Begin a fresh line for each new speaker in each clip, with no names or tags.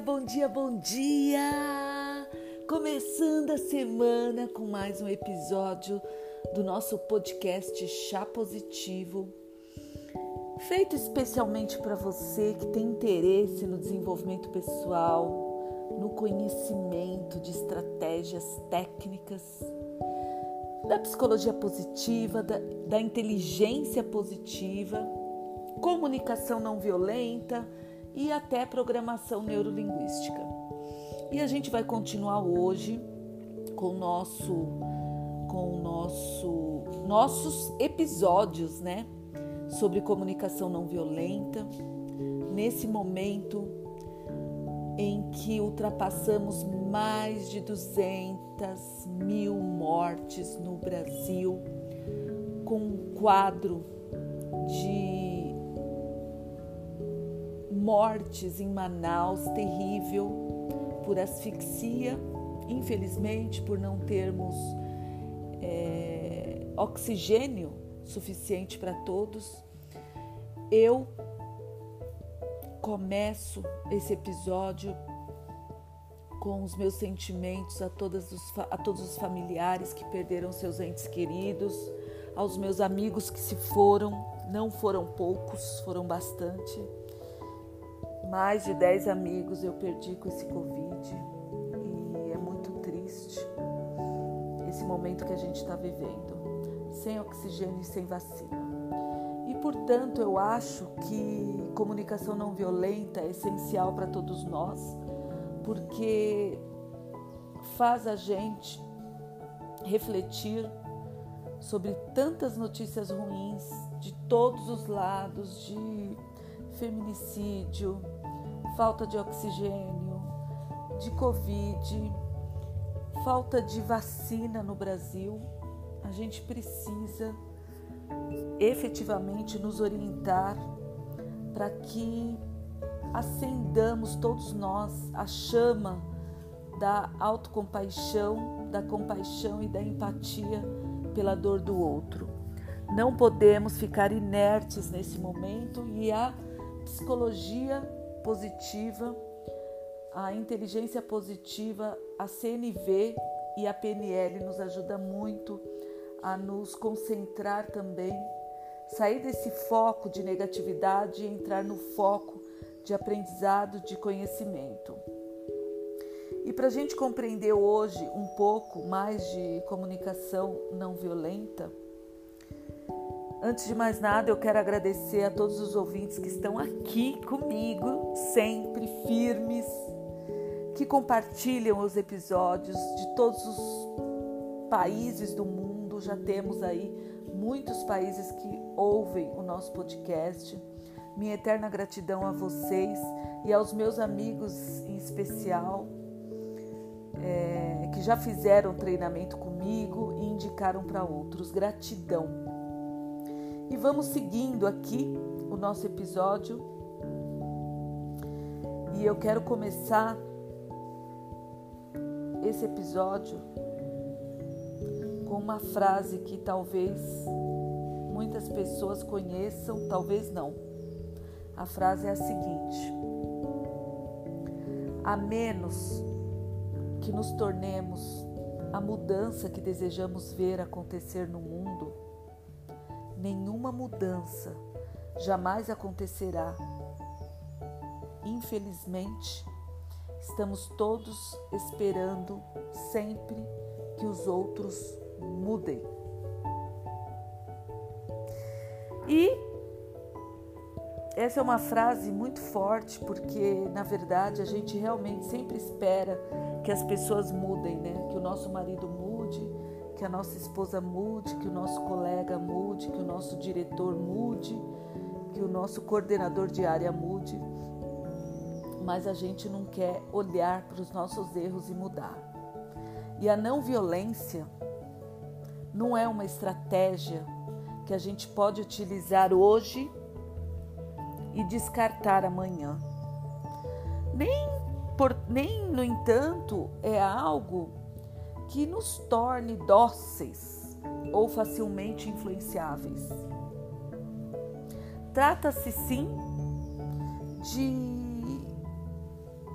bom dia, bom dia! Começando a semana com mais um episódio do nosso podcast Chá Positivo, feito especialmente para você que tem interesse no desenvolvimento pessoal, no conhecimento de estratégias técnicas, da psicologia positiva, da, da inteligência positiva, comunicação não violenta e até programação neurolinguística. E a gente vai continuar hoje com nosso com o nosso nossos episódios, né, sobre comunicação não violenta. Nesse momento em que ultrapassamos mais de 200 mil mortes no Brasil, com um quadro de mortes em Manaus terrível por asfixia, infelizmente por não termos é, oxigênio suficiente para todos. Eu começo esse episódio com os meus sentimentos a, os, a todos os familiares que perderam seus entes queridos, aos meus amigos que se foram, não foram poucos, foram bastante mais de 10 amigos eu perdi com esse Covid e é muito triste esse momento que a gente está vivendo, sem oxigênio e sem vacina. E portanto eu acho que comunicação não violenta é essencial para todos nós, porque faz a gente refletir sobre tantas notícias ruins de todos os lados, de feminicídio, falta de oxigênio, de Covid, falta de vacina no Brasil, a gente precisa efetivamente nos orientar para que acendamos todos nós a chama da autocompaixão, da compaixão e da empatia pela dor do outro. Não podemos ficar inertes nesse momento e a psicologia positiva, a inteligência positiva, a CNV e a PNL nos ajuda muito a nos concentrar também, sair desse foco de negatividade e entrar no foco de aprendizado, de conhecimento. E para a gente compreender hoje um pouco mais de comunicação não violenta, Antes de mais nada, eu quero agradecer a todos os ouvintes que estão aqui comigo, sempre firmes, que compartilham os episódios de todos os países do mundo. Já temos aí muitos países que ouvem o nosso podcast. Minha eterna gratidão a vocês e aos meus amigos em especial, é, que já fizeram treinamento comigo e indicaram para outros. Gratidão. E vamos seguindo aqui o nosso episódio. E eu quero começar esse episódio com uma frase que talvez muitas pessoas conheçam, talvez não. A frase é a seguinte: A menos que nos tornemos a mudança que desejamos ver acontecer no mundo, nenhuma mudança jamais acontecerá. Infelizmente, estamos todos esperando sempre que os outros mudem. E essa é uma frase muito forte porque, na verdade, a gente realmente sempre espera que as pessoas mudem, né? Que o nosso marido mude, que a nossa esposa mude, que o nosso colega mude, que o nosso diretor mude, que o nosso coordenador de área mude, mas a gente não quer olhar para os nossos erros e mudar. E a não violência não é uma estratégia que a gente pode utilizar hoje e descartar amanhã. Nem, por, nem no entanto, é algo que nos torne dóceis ou facilmente influenciáveis. Trata-se sim de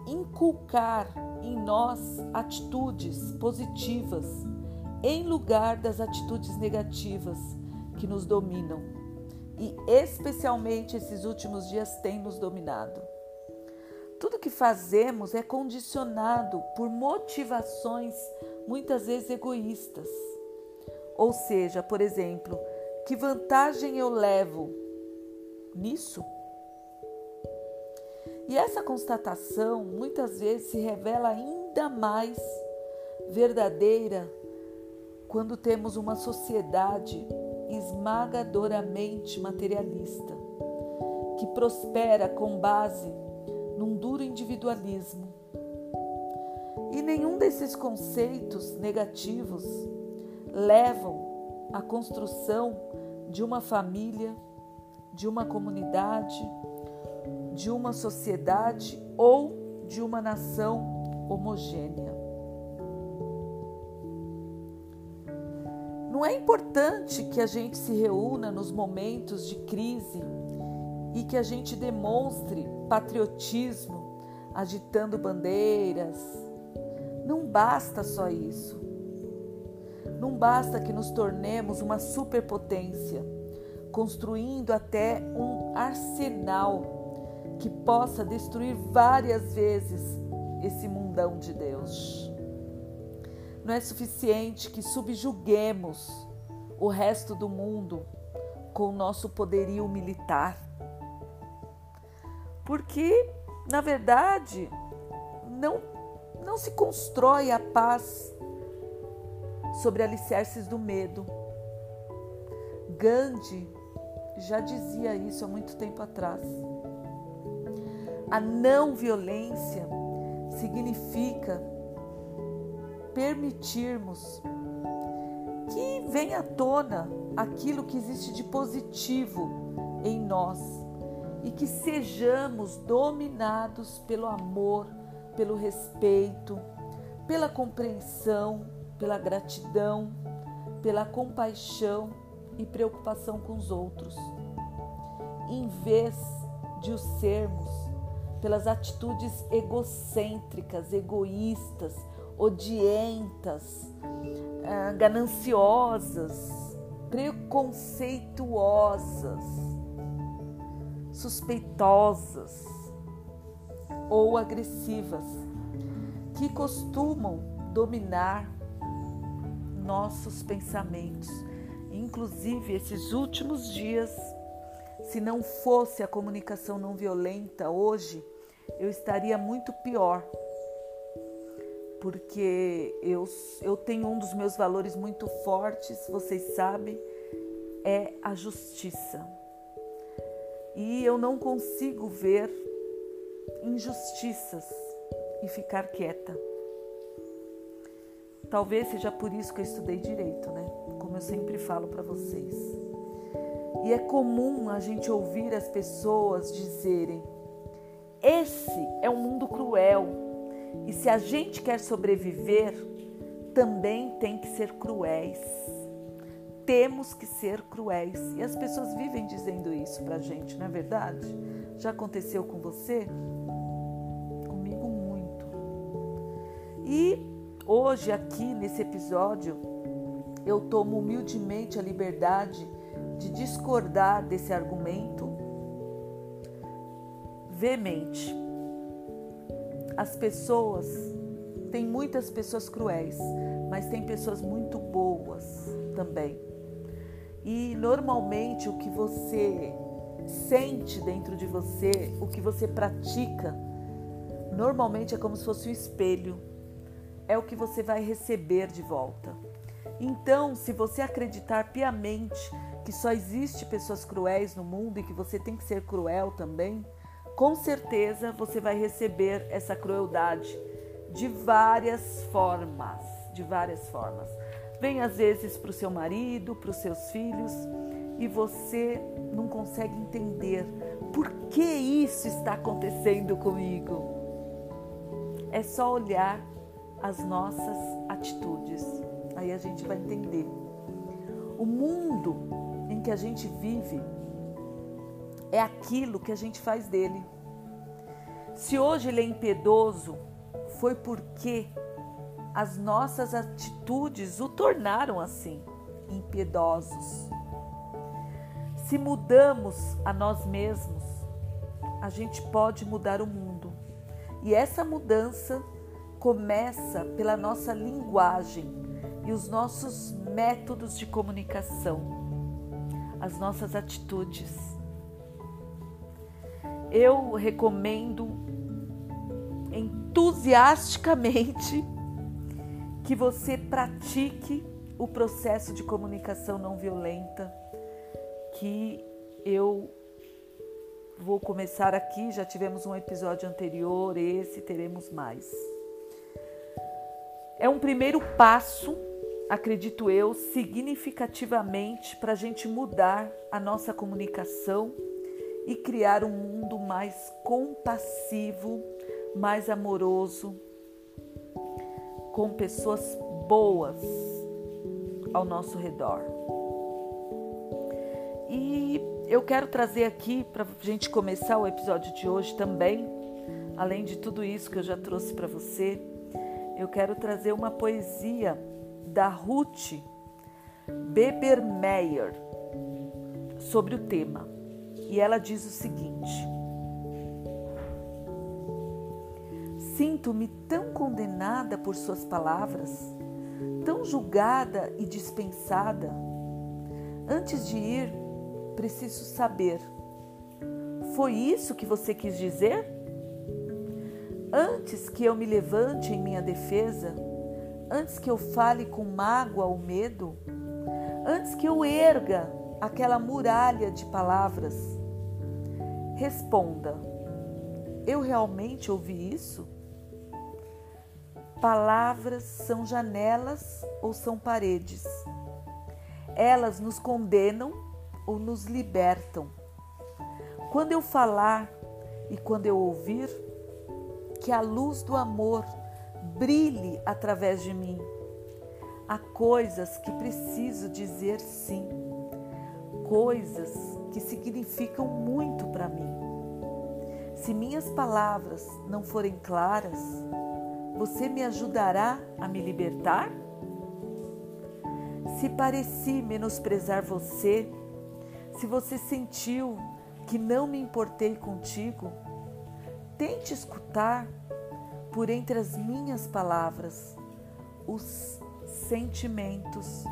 inculcar em nós atitudes positivas em lugar das atitudes negativas que nos dominam. E especialmente esses últimos dias têm nos dominado. Tudo que fazemos é condicionado por motivações muitas vezes egoístas. Ou seja, por exemplo, que vantagem eu levo nisso? E essa constatação muitas vezes se revela ainda mais verdadeira quando temos uma sociedade esmagadoramente materialista, que prospera com base num duro individualismo. Nenhum desses conceitos negativos levam à construção de uma família, de uma comunidade, de uma sociedade ou de uma nação homogênea. Não é importante que a gente se reúna nos momentos de crise e que a gente demonstre patriotismo, agitando bandeiras. Não basta só isso. Não basta que nos tornemos uma superpotência, construindo até um arsenal que possa destruir várias vezes esse mundão de Deus. Não é suficiente que subjuguemos o resto do mundo com o nosso poderio militar. Porque, na verdade, não, não se constrói a paz sobre alicerces do medo. Gandhi já dizia isso há muito tempo atrás. A não violência significa permitirmos que venha à tona aquilo que existe de positivo em nós e que sejamos dominados pelo amor, pelo respeito, pela compreensão, pela gratidão, pela compaixão e preocupação com os outros, em vez de o sermos pelas atitudes egocêntricas, egoístas, odientas, ah, gananciosas, preconceituosas, suspeitosas ou agressivas, que costumam dominar nossos pensamentos. Inclusive, esses últimos dias, se não fosse a comunicação não violenta hoje, eu estaria muito pior. Porque eu, eu tenho um dos meus valores muito fortes, vocês sabem, é a justiça. E eu não consigo ver injustiças e ficar quieta. Talvez seja por isso que eu estudei direito, né? Como eu sempre falo para vocês. E é comum a gente ouvir as pessoas dizerem: esse é um mundo cruel. E se a gente quer sobreviver, também tem que ser cruéis. Temos que ser cruéis. E as pessoas vivem dizendo isso pra gente, não é verdade? Já aconteceu com você? Comigo muito. E hoje, aqui nesse episódio, eu tomo humildemente a liberdade de discordar desse argumento veemente. As pessoas, tem muitas pessoas cruéis, mas tem pessoas muito boas também. E normalmente o que você sente dentro de você, o que você pratica, normalmente é como se fosse um espelho. É o que você vai receber de volta. Então, se você acreditar piamente que só existe pessoas cruéis no mundo e que você tem que ser cruel também, com certeza você vai receber essa crueldade de várias formas, de várias formas. Vem às vezes para o seu marido, para os seus filhos, e você não consegue entender por que isso está acontecendo comigo. É só olhar as nossas atitudes, aí a gente vai entender. O mundo em que a gente vive é aquilo que a gente faz dele. Se hoje ele é impiedoso, foi porque as nossas atitudes o tornaram assim, impiedosos. Se mudamos a nós mesmos, a gente pode mudar o mundo. E essa mudança começa pela nossa linguagem e os nossos métodos de comunicação, as nossas atitudes. Eu recomendo entusiasticamente que você pratique o processo de comunicação não violenta que eu vou começar aqui. Já tivemos um episódio anterior, esse teremos mais. É um primeiro passo, acredito eu, significativamente para a gente mudar a nossa comunicação e criar um mundo mais compassivo, mais amoroso, com pessoas boas ao nosso redor. E eu quero trazer aqui para a gente começar o episódio de hoje também, além de tudo isso que eu já trouxe para você, eu quero trazer uma poesia da Ruth Bebermeyer sobre o tema. E ela diz o seguinte: Sinto-me tão condenada por suas palavras, tão julgada e dispensada. Antes de ir, preciso saber. Foi isso que você quis dizer? Antes que eu me levante em minha defesa, antes que eu fale com mágoa ou medo, antes que eu erga aquela muralha de palavras, responda: eu realmente ouvi isso? Palavras são janelas ou são paredes? Elas nos condenam ou nos libertam. Quando eu falar e quando eu ouvir, que a luz do amor brilhe através de mim. Há coisas que preciso dizer sim, coisas que significam muito para mim. Se minhas palavras não forem claras, você me ajudará a me libertar? Se pareci menosprezar você, se você sentiu que não me importei contigo, tente escutar por entre as minhas palavras os sentimentos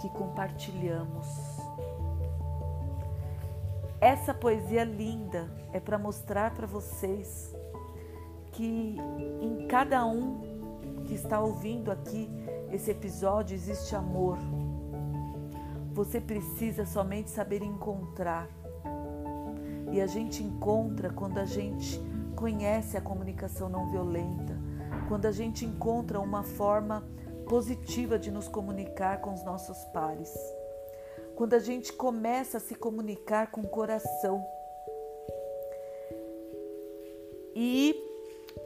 que compartilhamos. Essa poesia linda é para mostrar para vocês que em cada um que está ouvindo aqui esse episódio existe amor você precisa somente saber encontrar. E a gente encontra quando a gente conhece a comunicação não violenta, quando a gente encontra uma forma positiva de nos comunicar com os nossos pares, quando a gente começa a se comunicar com o coração. E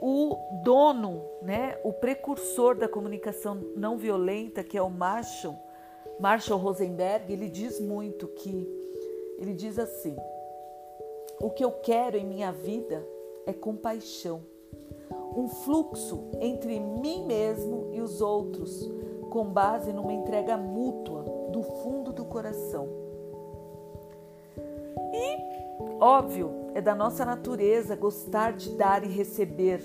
o dono, né, o precursor da comunicação não violenta, que é o Marshall, Marshall Rosenberg, ele diz muito que ele diz assim: O que eu quero em minha vida é compaixão, um fluxo entre mim mesmo e os outros, com base numa entrega mútua do fundo do coração. E, óbvio, é da nossa natureza gostar de dar e receber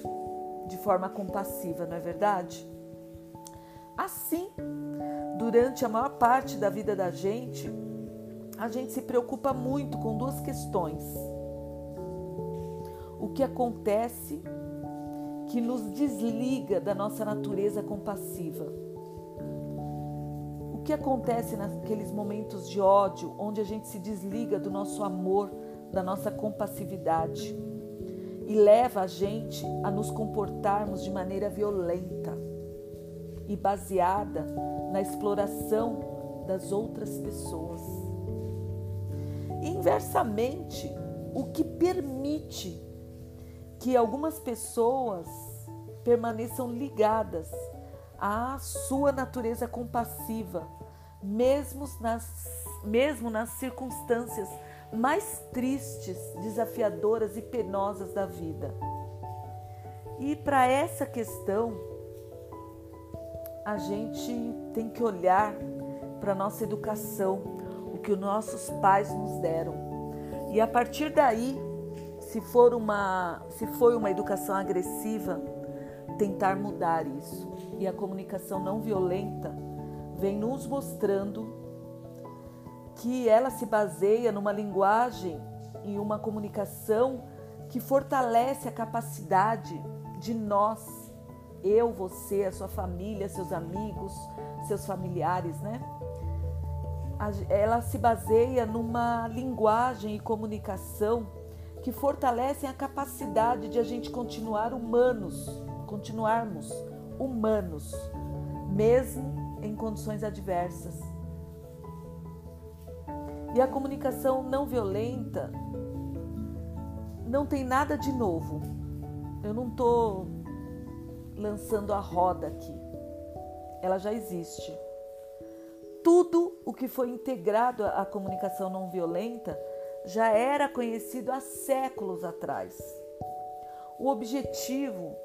de forma compassiva, não é verdade? Assim, durante a maior parte da vida da gente, a gente se preocupa muito com duas questões. O que acontece que nos desliga da nossa natureza compassiva. O que acontece naqueles momentos de ódio onde a gente se desliga do nosso amor, da nossa compassividade e leva a gente a nos comportarmos de maneira violenta e baseada na exploração das outras pessoas. Inversamente, o que permite que algumas pessoas permaneçam ligadas à sua natureza compassiva, mesmo nas, mesmo nas circunstâncias mais tristes, desafiadoras e penosas da vida. E para essa questão, a gente tem que olhar para a nossa educação, o que os nossos pais nos deram. E a partir daí, se for uma, se foi uma educação agressiva, tentar mudar isso. E a comunicação não violenta vem nos mostrando que ela se baseia numa linguagem e uma comunicação que fortalece a capacidade de nós eu, você, a sua família, seus amigos, seus familiares, né? Ela se baseia numa linguagem e comunicação que fortalecem a capacidade de a gente continuar humanos, continuarmos humanos, mesmo em condições adversas. E a comunicação não violenta não tem nada de novo. Eu não estou lançando a roda aqui. Ela já existe. Tudo o que foi integrado à comunicação não violenta já era conhecido há séculos atrás. O objetivo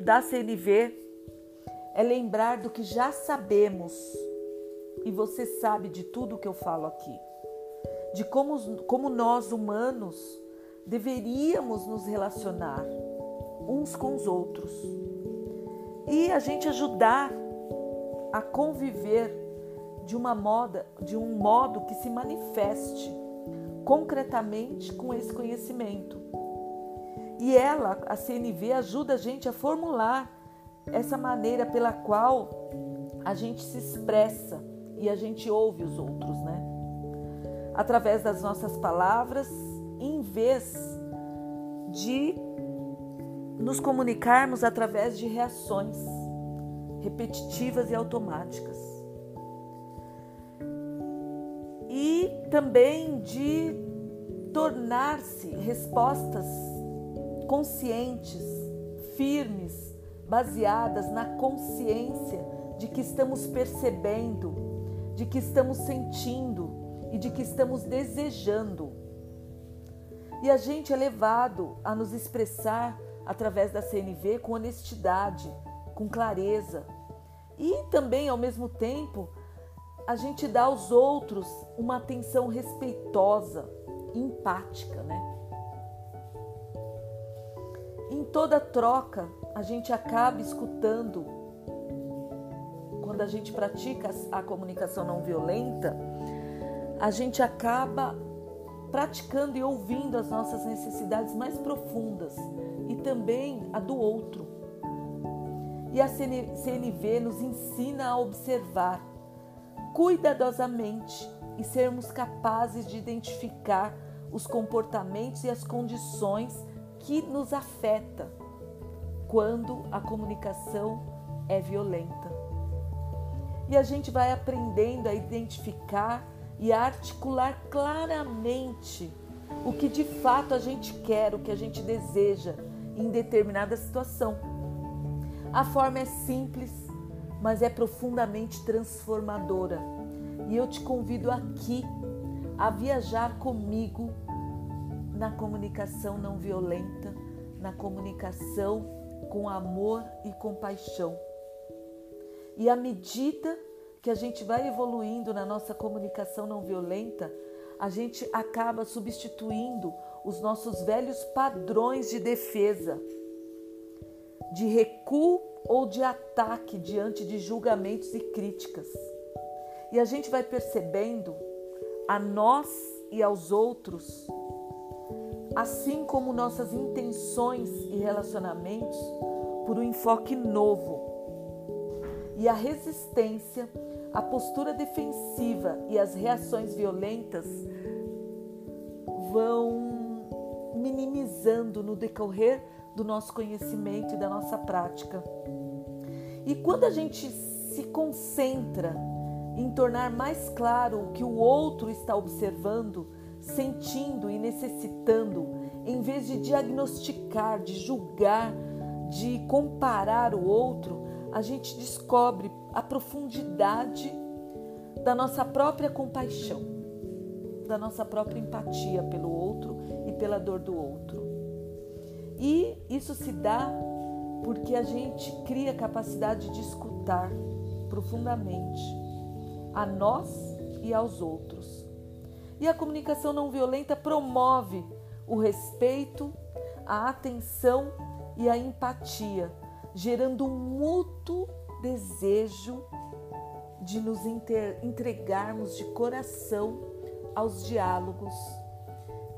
da CNV é lembrar do que já sabemos, e você sabe de tudo que eu falo aqui, de como, como nós humanos deveríamos nos relacionar uns com os outros. E a gente ajudar a conviver de uma moda, de um modo que se manifeste concretamente com esse conhecimento. E ela, a CNV, ajuda a gente a formular essa maneira pela qual a gente se expressa e a gente ouve os outros, né? Através das nossas palavras, em vez de nos comunicarmos através de reações repetitivas e automáticas. E também de tornar-se respostas conscientes, firmes, baseadas na consciência de que estamos percebendo, de que estamos sentindo e de que estamos desejando. E a gente é levado a nos expressar através da CNV com honestidade, com clareza. E também, ao mesmo tempo, a gente dá aos outros uma atenção respeitosa, empática, né? Em toda troca, a gente acaba escutando. Quando a gente pratica a comunicação não violenta, a gente acaba praticando e ouvindo as nossas necessidades mais profundas e também a do outro. E a CNV nos ensina a observar cuidadosamente e sermos capazes de identificar os comportamentos e as condições que nos afeta quando a comunicação é violenta. E a gente vai aprendendo a identificar e a articular claramente o que de fato a gente quer, o que a gente deseja em determinada situação. A forma é simples, mas é profundamente transformadora. E eu te convido aqui a viajar comigo na comunicação não violenta, na comunicação com amor e compaixão. E à medida que a gente vai evoluindo na nossa comunicação não violenta, a gente acaba substituindo os nossos velhos padrões de defesa, de recuo ou de ataque diante de julgamentos e críticas. E a gente vai percebendo a nós e aos outros, assim como nossas intenções e relacionamentos, por um enfoque novo. E a resistência, a postura defensiva e as reações violentas vão minimizando no decorrer do nosso conhecimento e da nossa prática. E quando a gente se concentra em tornar mais claro o que o outro está observando, sentindo e necessitando, em vez de diagnosticar, de julgar, de comparar o outro, a gente descobre a profundidade da nossa própria compaixão, da nossa própria empatia pelo outro e pela dor do outro. E isso se dá porque a gente cria a capacidade de escutar profundamente a nós e aos outros. E a comunicação não violenta promove o respeito, a atenção e a empatia, gerando um mútuo desejo de nos entregarmos de coração aos diálogos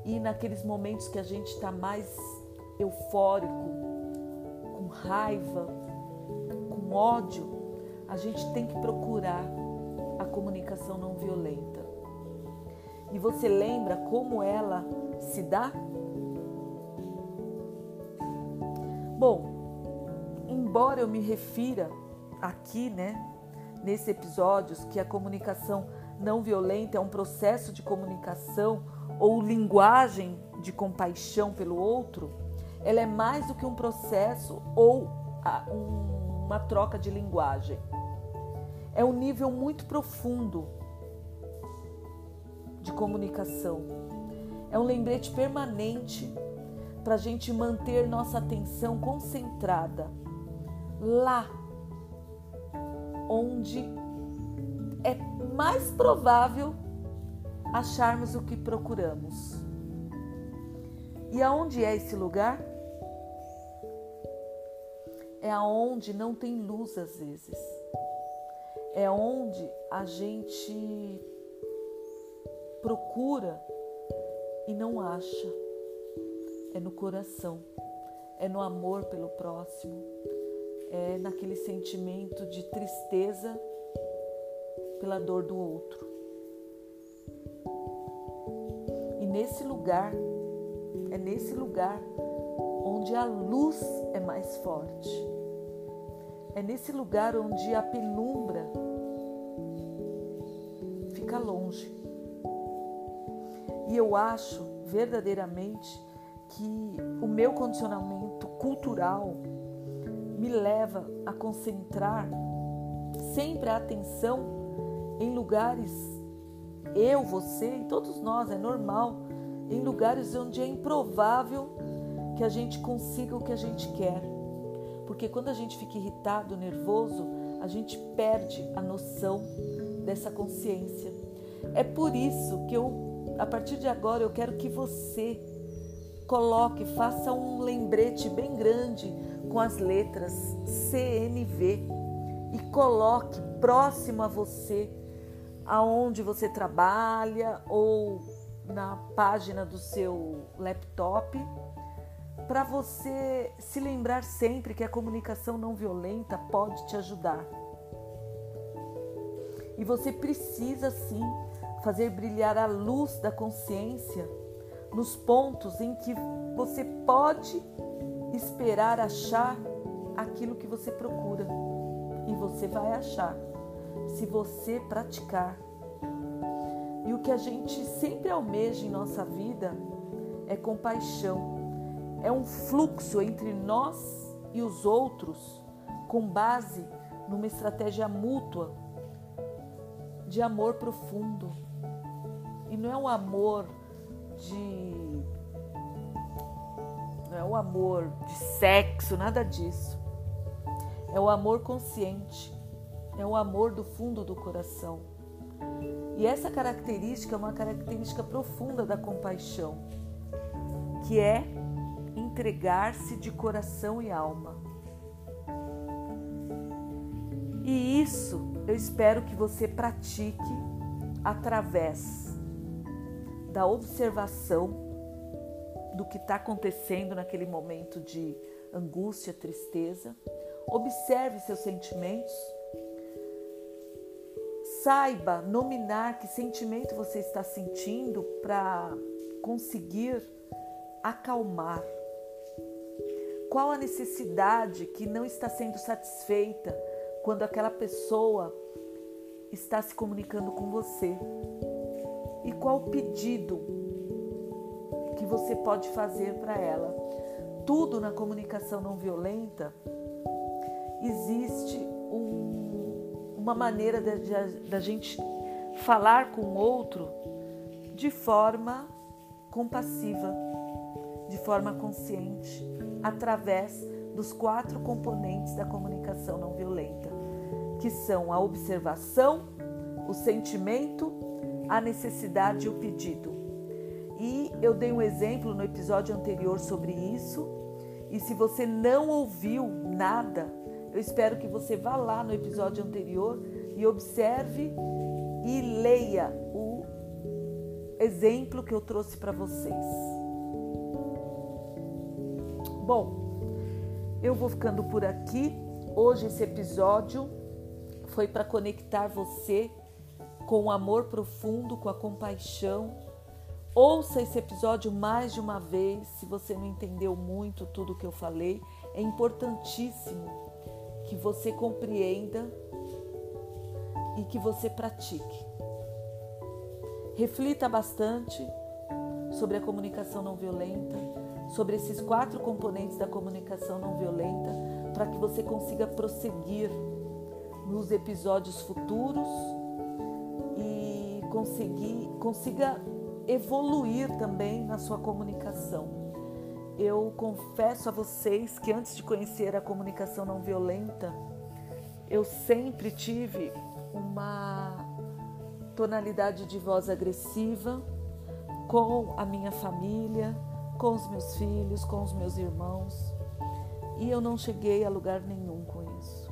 e naqueles momentos que a gente está mais eufórico, com raiva, com ódio, a gente tem que procurar a comunicação não violenta. E você lembra como ela se dá? Bom, embora eu me refira aqui, né, nesse episódio, que a comunicação não violenta é um processo de comunicação ou linguagem de compaixão pelo outro, ela é mais do que um processo ou uma troca de linguagem. É um nível muito profundo de comunicação. É um lembrete permanente para a gente manter nossa atenção concentrada lá onde é mais provável acharmos o que procuramos. E aonde é esse lugar? É aonde não tem luz às vezes. É onde a gente procura e não acha. É no coração, é no amor pelo próximo, é naquele sentimento de tristeza pela dor do outro. E nesse lugar, é nesse lugar onde a luz é mais forte. É nesse lugar onde a penumbra fica longe. E eu acho verdadeiramente que o meu condicionamento cultural me leva a concentrar sempre a atenção em lugares, eu, você e todos nós, é normal, em lugares onde é improvável que a gente consiga o que a gente quer. Porque quando a gente fica irritado, nervoso, a gente perde a noção dessa consciência. É por isso que eu, a partir de agora, eu quero que você coloque, faça um lembrete bem grande com as letras CNV e coloque próximo a você aonde você trabalha ou na página do seu laptop, para você se lembrar sempre que a comunicação não violenta pode te ajudar. E você precisa sim fazer brilhar a luz da consciência nos pontos em que você pode esperar achar aquilo que você procura. E você vai achar se você praticar. E o que a gente sempre almeja em nossa vida é compaixão. É um fluxo entre nós e os outros com base numa estratégia mútua de amor profundo. E não é um amor de é o amor de sexo, nada disso. É o amor consciente é o amor do fundo do coração. E essa característica é uma característica profunda da compaixão, que é entregar-se de coração e alma. E isso eu espero que você pratique através da observação do que está acontecendo naquele momento de angústia, tristeza. Observe seus sentimentos Saiba nominar que sentimento você está sentindo para conseguir acalmar. Qual a necessidade que não está sendo satisfeita quando aquela pessoa está se comunicando com você? E qual o pedido que você pode fazer para ela? Tudo na comunicação não violenta existe um uma maneira da gente falar com o outro de forma compassiva, de forma consciente através dos quatro componentes da comunicação não violenta, que são a observação, o sentimento, a necessidade e o pedido. Eu dei um exemplo no episódio anterior sobre isso. E se você não ouviu nada, eu espero que você vá lá no episódio anterior e observe e leia o exemplo que eu trouxe para vocês. Bom, eu vou ficando por aqui. Hoje esse episódio foi para conectar você com o amor profundo, com a compaixão. Ouça esse episódio mais de uma vez, se você não entendeu muito tudo que eu falei. É importantíssimo que você compreenda e que você pratique. Reflita bastante sobre a comunicação não violenta, sobre esses quatro componentes da comunicação não violenta, para que você consiga prosseguir nos episódios futuros conseguir, consiga evoluir também na sua comunicação. Eu confesso a vocês que antes de conhecer a comunicação não violenta, eu sempre tive uma tonalidade de voz agressiva com a minha família, com os meus filhos, com os meus irmãos. E eu não cheguei a lugar nenhum com isso.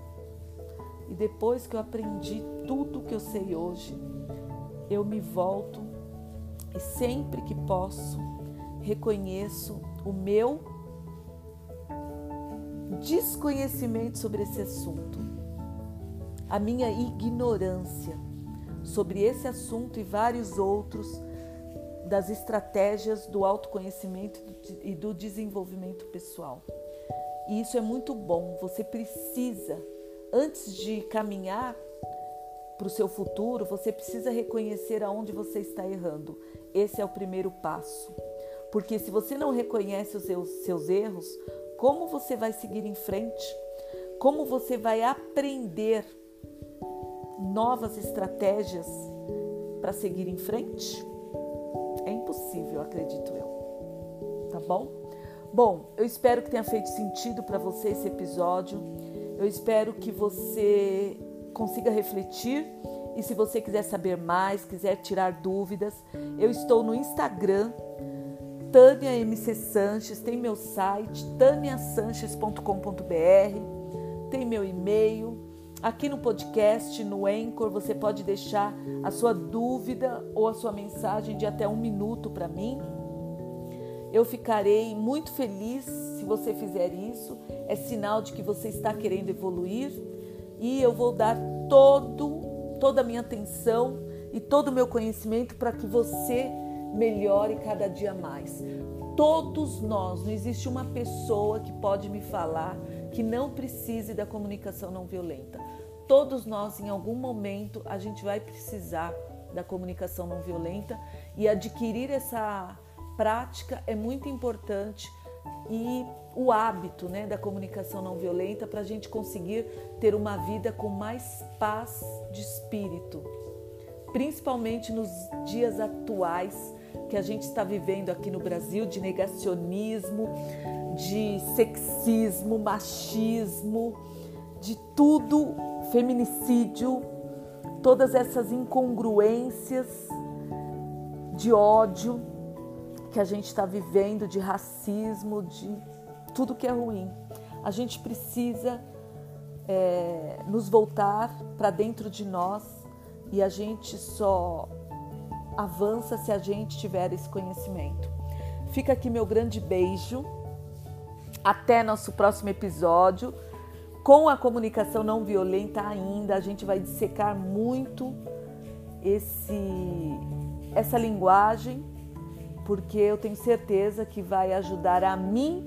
E depois que eu aprendi tudo que eu sei hoje, eu me volto e sempre que posso reconheço o meu desconhecimento sobre esse assunto, a minha ignorância sobre esse assunto e vários outros das estratégias do autoconhecimento e do desenvolvimento pessoal. E isso é muito bom. Você precisa, antes de caminhar para o seu futuro, você precisa reconhecer aonde você está errando. Esse é o primeiro passo. Porque se você não reconhece os seus, seus erros, como você vai seguir em frente? Como você vai aprender novas estratégias para seguir em frente? É impossível, acredito eu. Tá bom? Bom, eu espero que tenha feito sentido para você esse episódio. Eu espero que você consiga refletir. E se você quiser saber mais, quiser tirar dúvidas, eu estou no Instagram, Tânia MC Sanches, tem meu site, taniasanches.com.br, tem meu e-mail. Aqui no podcast, no Anchor, você pode deixar a sua dúvida ou a sua mensagem de até um minuto para mim. Eu ficarei muito feliz se você fizer isso. É sinal de que você está querendo evoluir e eu vou dar todo, toda a minha atenção e todo o meu conhecimento para que você melhore cada dia mais. Todos nós, não existe uma pessoa que pode me falar que não precise da comunicação não violenta. Todos nós, em algum momento, a gente vai precisar da comunicação não violenta e adquirir essa prática é muito importante e o hábito né, da comunicação não violenta para a gente conseguir ter uma vida com mais paz de espírito, principalmente nos dias atuais que a gente está vivendo aqui no Brasil de negacionismo, de sexismo, machismo, de tudo, feminicídio, todas essas incongruências de ódio que a gente está vivendo, de racismo, de tudo que é ruim. A gente precisa é, nos voltar para dentro de nós e a gente só avança se a gente tiver esse conhecimento. Fica aqui meu grande beijo. Até nosso próximo episódio. Com a comunicação não violenta ainda, a gente vai dissecar muito esse essa linguagem, porque eu tenho certeza que vai ajudar a mim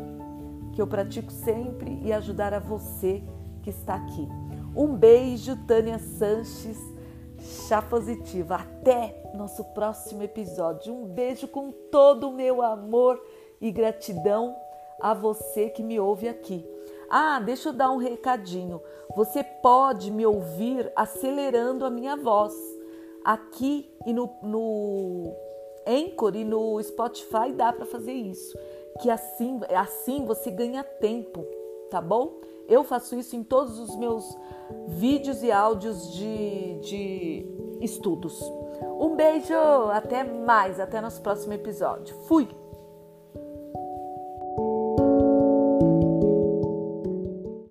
que eu pratico sempre e ajudar a você que está aqui. Um beijo, Tânia Sanches, chá positiva. Até nosso próximo episódio. Um beijo com todo o meu amor e gratidão a você que me ouve aqui. Ah, deixa eu dar um recadinho. Você pode me ouvir acelerando a minha voz aqui e no, no Anchor e no Spotify dá para fazer isso. que assim, assim você ganha tempo, tá bom? Eu faço isso em todos os meus vídeos e áudios de, de estudos. Um beijo, até mais, até nosso próximo episódio. Fui!